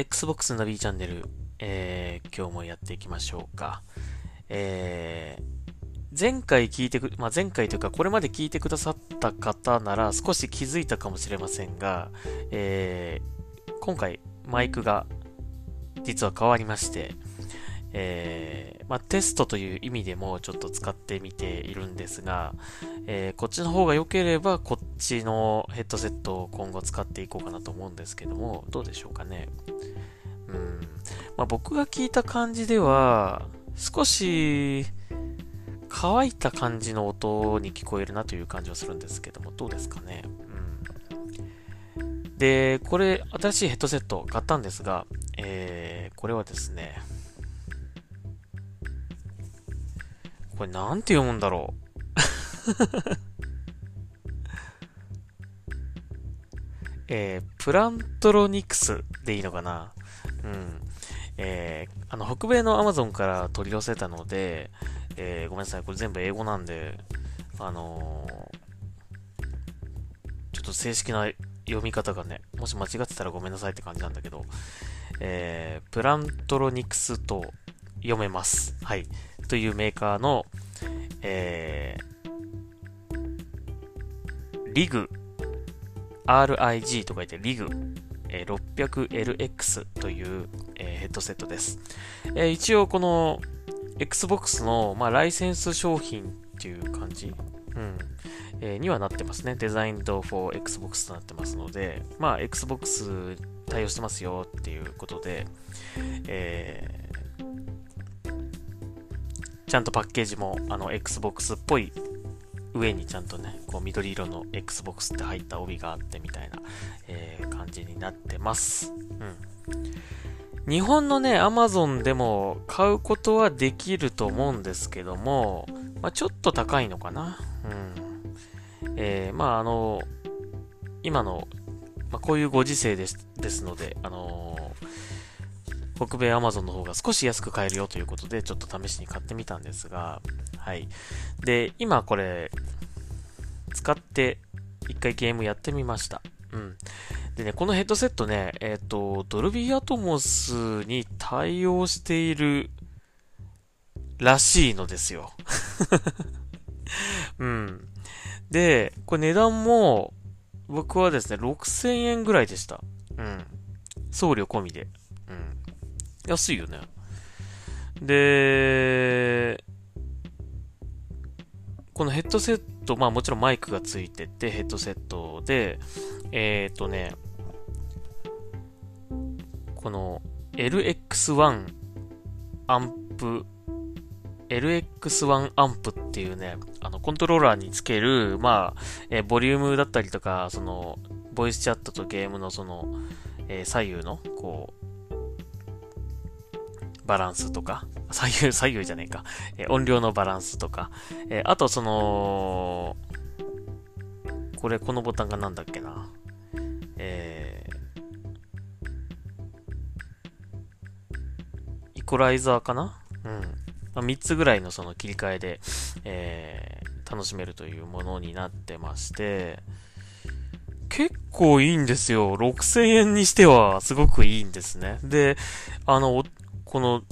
Xbox ナビチャンネル、えー、今日もやっていきましょうか。えー、前回聞いてく、まあ、前回というかこれまで聞いてくださった方なら少し気づいたかもしれませんが、えー、今回マイクが実は変わりまして、えー、まあ、テストという意味でもちょっと使ってみているんですが、えー、こっちの方が良ければこっちのヘッドセットを今後使っていこうかなと思うんですけども、どうでしょうかね。うん。まあ、僕が聞いた感じでは、少し乾いた感じの音に聞こえるなという感じはするんですけども、どうですかね。うん。で、これ、新しいヘッドセット買ったんですが、えー、これはですね、これなんて読むんだろう。えー、プラントロニクスでいいのかな？うん。えー、あの、北米の Amazon から取り寄せたので、えー、ごめんなさい、これ全部英語なんで、あのー、ちょっと正式な読み方がね、もし間違ってたらごめんなさいって感じなんだけど、えー、プラントロニクスと読めます。はい。というメーカーの、えー、リグ、RIG と書いてリグ、え 600LX という、えー、ヘッドセットです。えー、一応この Xbox の、まあ、ライセンス商品っていう感じ、うんえー、にはなってますね。デザインド for Xbox となってますので、まあ、Xbox 対応してますよっていうことで、えちゃんとパッケージもあの Xbox っぽい上にちゃんとね、こう緑色の Xbox って入った帯があってみたいな、えー、感じになってます。うん。日本のね、Amazon でも買うことはできると思うんですけども、まあ、ちょっと高いのかな。うん。えー、まああの、今の、まあ、こういうご時世ですですので、あの北米アマゾンの方が少し安く買えるよということで、ちょっと試しに買ってみたんですが、はい。で、今これ、使って一回ゲームやってみました。うん。でね、このヘッドセットね、えっ、ー、と、ドルビーアトモスに対応しているらしいのですよ。うん。で、これ値段も、僕はですね、6000円ぐらいでした。うん。送料込みで。うん安いよね。で、このヘッドセット、まあもちろんマイクがついてて、ヘッドセットで、えっ、ー、とね、この LX1 アンプ、LX1 アンプっていうね、あの、コントローラーにつける、まあ、えー、ボリュームだったりとか、その、ボイスチャットとゲームのその、えー、左右の、こう、バランスとか、左右、左右じゃねえか、え音量のバランスとか、えあとその、これ、このボタンがなんだっけな。えー、イコライザーかな？うん。まあ、3つぐらいのその切り替えで、えー、楽しめるというものになってまして、結構いいんですよ。6000円にしてはすごくいいんですね。で、あの、この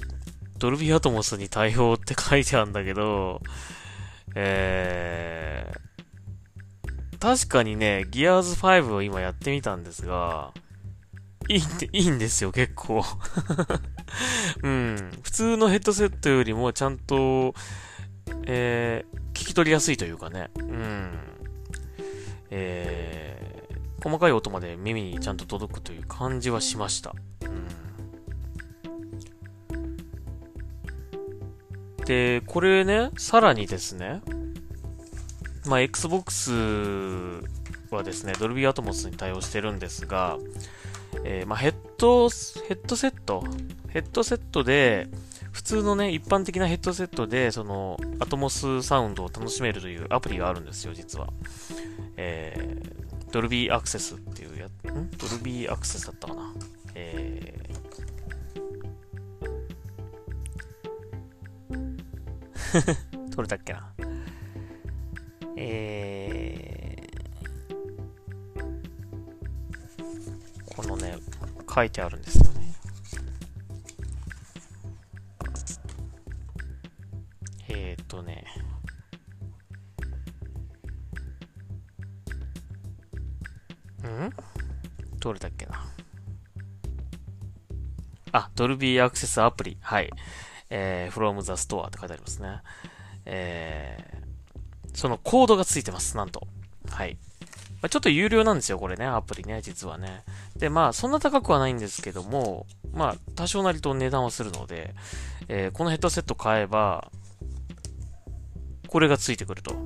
ドルビーアトモスに対応って書いてあるんだけど、えー、確かにね、ギアーズ5を今やってみたんですが、いいんで、いいんですよ、結構。うん。普通のヘッドセットよりもちゃんと、えー、聞き取りやすいというかね。うん。えー、細かい音まで耳にちゃんと届くという感じはしました。で、これね、さらにですね、まあ、Xbox はですね、ドルビーアトモスに対応してるんですが、えー、まあ、ヘッド、ヘッドセットヘッドセットで、普通のね、一般的なヘッドセットで、その、アトモスサウンドを楽しめるというアプリがあるんですよ、実は。えー、ドルビーアクセスっていうや、ん？ドルビーアクセスだったかな？え 取れたっけな。えー、このね、書いてあるんですよね。えー、っとねう、ん？取れたっけな。あ、ドルビーアクセスアプリ。はい。えー、from the store って書いてありますね。えー、そのコードがついてます、なんと。はい。まあ、ちょっと有料なんですよ、これね、アプリね、実はね。で、まあ、そんな高くはないんですけども、まあ、多少なりと値段はするので、えー、このヘッドセット買えば、これがついてくると。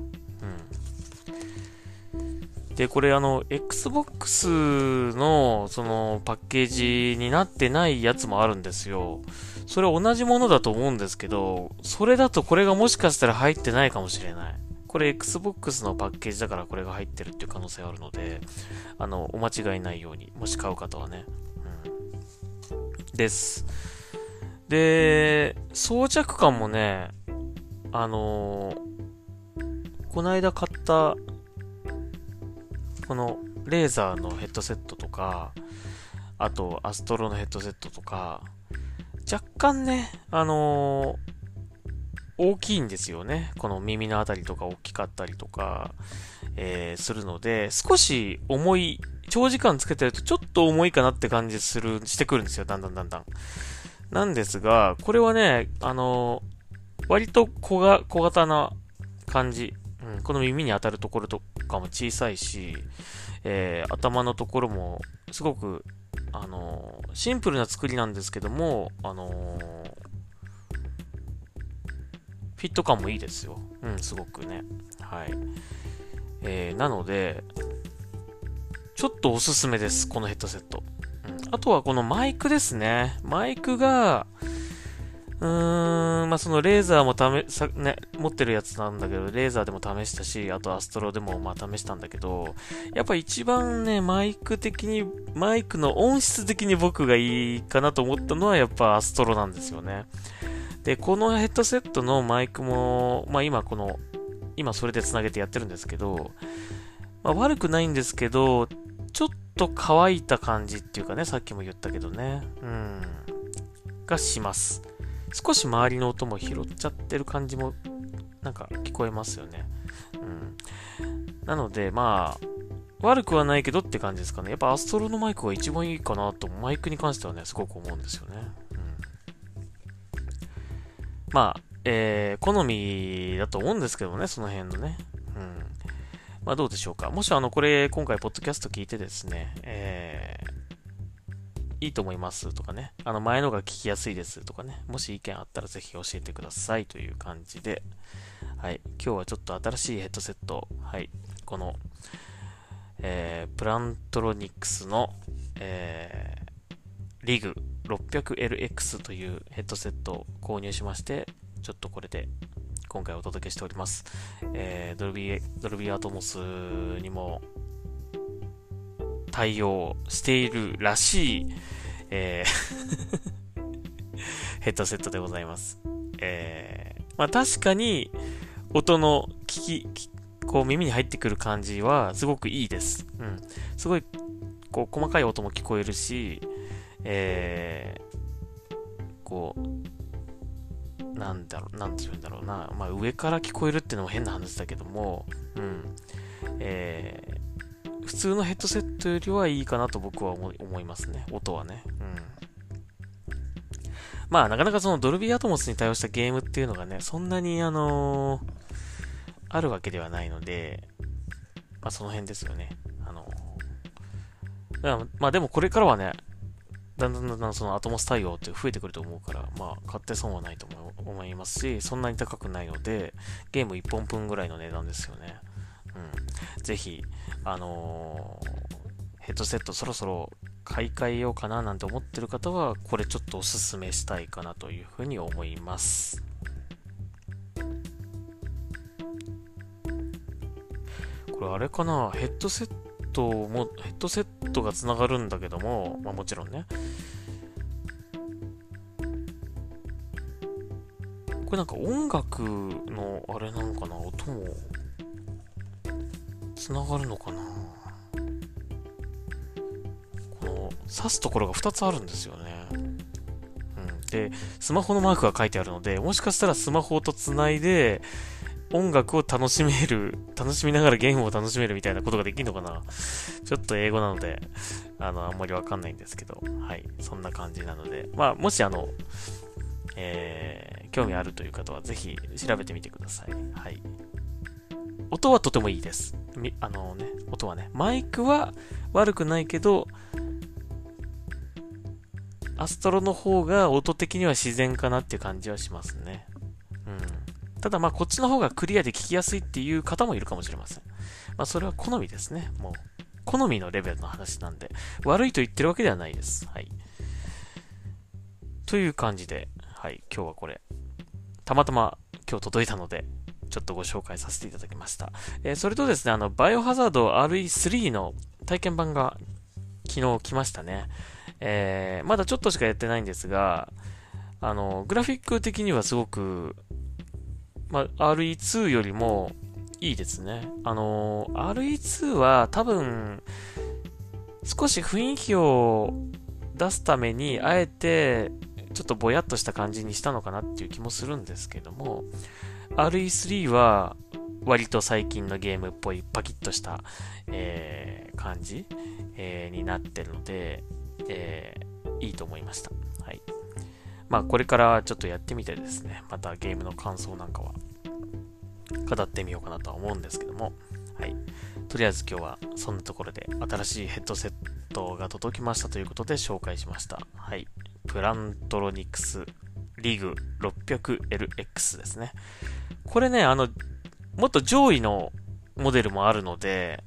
で、これあの、Xbox のそのパッケージになってないやつもあるんですよ。それ同じものだと思うんですけど、それだとこれがもしかしたら入ってないかもしれない。これ Xbox のパッケージだからこれが入ってるっていう可能性あるので、あの、お間違いないように、もし買う方はね。うん。です。で、装着感もね、あのー、こないだ買ったこのレーザーのヘッドセットとか、あとアストロのヘッドセットとか、若干ね、あのー、大きいんですよね。この耳のあたりとか大きかったりとか、えー、するので、少し重い、長時間つけてるとちょっと重いかなって感じする、してくるんですよ。だんだんだんだん。なんですが、これはね、あのー、割と小が小型な感じ。うん、この耳に当たるところとかも小さいし、えー、頭のところもすごく、あのー、シンプルな作りなんですけども、あのー、フィット感もいいですよ。うん、すごくね。はい。え、なので、ちょっとおすすめです。このヘッドセット。うん、あとはこのマイクですね。マイクが、うーん、まあ、そのレーザーも試、さ、ね、持ってるやつなんだけど、レーザーでも試したし、あとアストロでもまあ試したんだけど、やっぱ一番ね、マイク的に、マイクの音質的に僕がいいかなと思ったのはやっぱアストロなんですよね。で、このヘッドセットのマイクも、まあ今この、今それで繋げてやってるんですけど、まあ悪くないんですけど、ちょっと乾いた感じっていうかね、さっきも言ったけどね、うん、がします。少し周りの音も拾っちゃってる感じもなんか聞こえますよね。うん。なので、まあ、悪くはないけどって感じですかね。やっぱアストロのマイクが一番いいかなと、マイクに関してはね、すごく思うんですよね。うん。まあ、えー、好みだと思うんですけどね、その辺のね。うん。まあどうでしょうか。もしあの、これ、今回、ポッドキャスト聞いてですね、えー、いいと思いますとかね、あの前のが聞きやすいですとかね、もし意見あったらぜひ教えてください。という感じで、はい、今日はちょっと新しいヘッドセット、はい、この、えー、プラントロニクスの、えー、リグ。600LX というヘッドセットを購入しまして、ちょっとこれで今回お届けしております。えー、ドルビー、ドルビーアトモスにも対応しているらしい、えー ヘッドセットでございます。えー、まあ確かに、音の聞き、こう耳に入ってくる感じはすごくいいです。うん。すごい、こう細かい音も聞こえるし、えー、こう、なんだろう、なんて言うんだろうな。まあ上から聞こえるっていうのも変な話だけども、うん。え、普通のヘッドセットよりはいいかなと僕は思いますね。音はね。うん。まあ、なかなかそのドルビーアトモスに対応したゲームっていうのがね、そんなにあのー、あるわけではないので、まあその辺ですよね。あのー、まあでもこれからはね、だんだんだんだんそのアトモス対応って増えてくると思うから、まあ買って損はないと思いますし、そんなに高くないので、ゲーム1本分ぐらいの値段ですよね。うん。ぜひ、あのー、ヘッドセットそろそろ買い替えようかななんて思ってる方は、これちょっとおすすめしたいかなというふうに思います。これあれかな？ヘッドセットも、ヘッドセットがつながるんだけども、まあもちろんね。これなんか音楽のあれなのかな？音もつながるのかな？この刺すところが2つあるんですよね。うん。で、スマホのマークが書いてあるので、もしかしたらスマホと繋いで、音楽を楽しめる、楽しみながらゲームを楽しめるみたいなことができるのかな？ちょっと英語なので、あの、あんまりわかんないんですけど、はい、そんな感じなので、まあ、もしあの、えー、興味あるという方はぜひ調べてみてください。はい。音はとてもいいです。あのね、音はね。マイクは悪くないけど、アストロの方が音的には自然かなっていう感じはしますね。うん。ただまあこっちの方がクリアで聞きやすいっていう方もいるかもしれません。まあそれは好みですね。もう、好みのレベルの話なんで、悪いと言ってるわけではないです。はい。という感じで、はい、今日はこれ、たまたま今日届いたので、ちょっとご紹介させていただきました。えー、それとですね、あの、バイオハザード RE3 の体験版が昨日来ましたね。えー、まだちょっとしかやってないんですが、あの、グラフィック的にはすごく、ま、RE2 よりもいいですね。あの、RE2 は多分、少し雰囲気を出すために、あえて、ちょっとぼやっとした感じにしたのかなっていう気もするんですけども、RE3 は割と最近のゲームっぽいパキッとした、えー、感じ、えー、になってるので、えー、いいと思いました。はい。まあこれからちょっとやってみてですね、またゲームの感想なんかは語ってみようかなとは思うんですけども、はい。とりあえず今日はそんなところで新しいヘッドセットが届きましたということで紹介しました。はい。プラントロニクスリーグ 600LX ですね。これね、あの、もっと上位のモデルもあるので、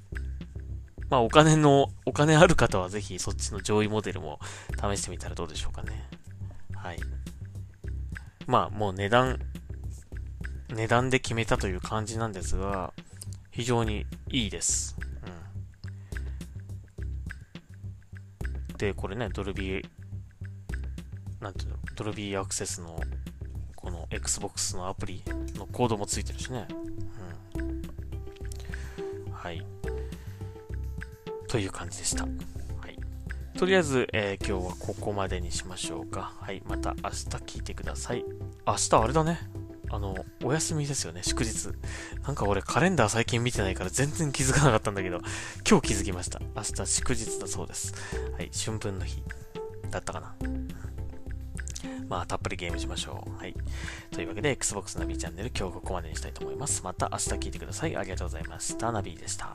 まあお金の、お金ある方はぜひそっちの上位モデルも試してみたらどうでしょうかね。はい。まあもう値段、値段で決めたという感じなんですが、非常にいいです。うん。で、これね、ドルビー、なんていうの、ドルビーアクセスのこの Xbox のアプリのコードもついてるしね。うん。はい。という感じでした。はい。とりあえず、えー、今日はここまでにしましょうか。はい。また明日聞いてください。明日あれだね。あの、お休みですよね、祝日。なんか俺カレンダー最近見てないから全然気づかなかったんだけど、今日気づきました。明日祝日だそうです。はい、春分の日だったかな。まあ、たっぷりゲームしましょう。はい。というわけで、Xbox ナビチャンネル今日ここまでにしたいと思います。また明日聞いてください。ありがとうございました。ナビでした。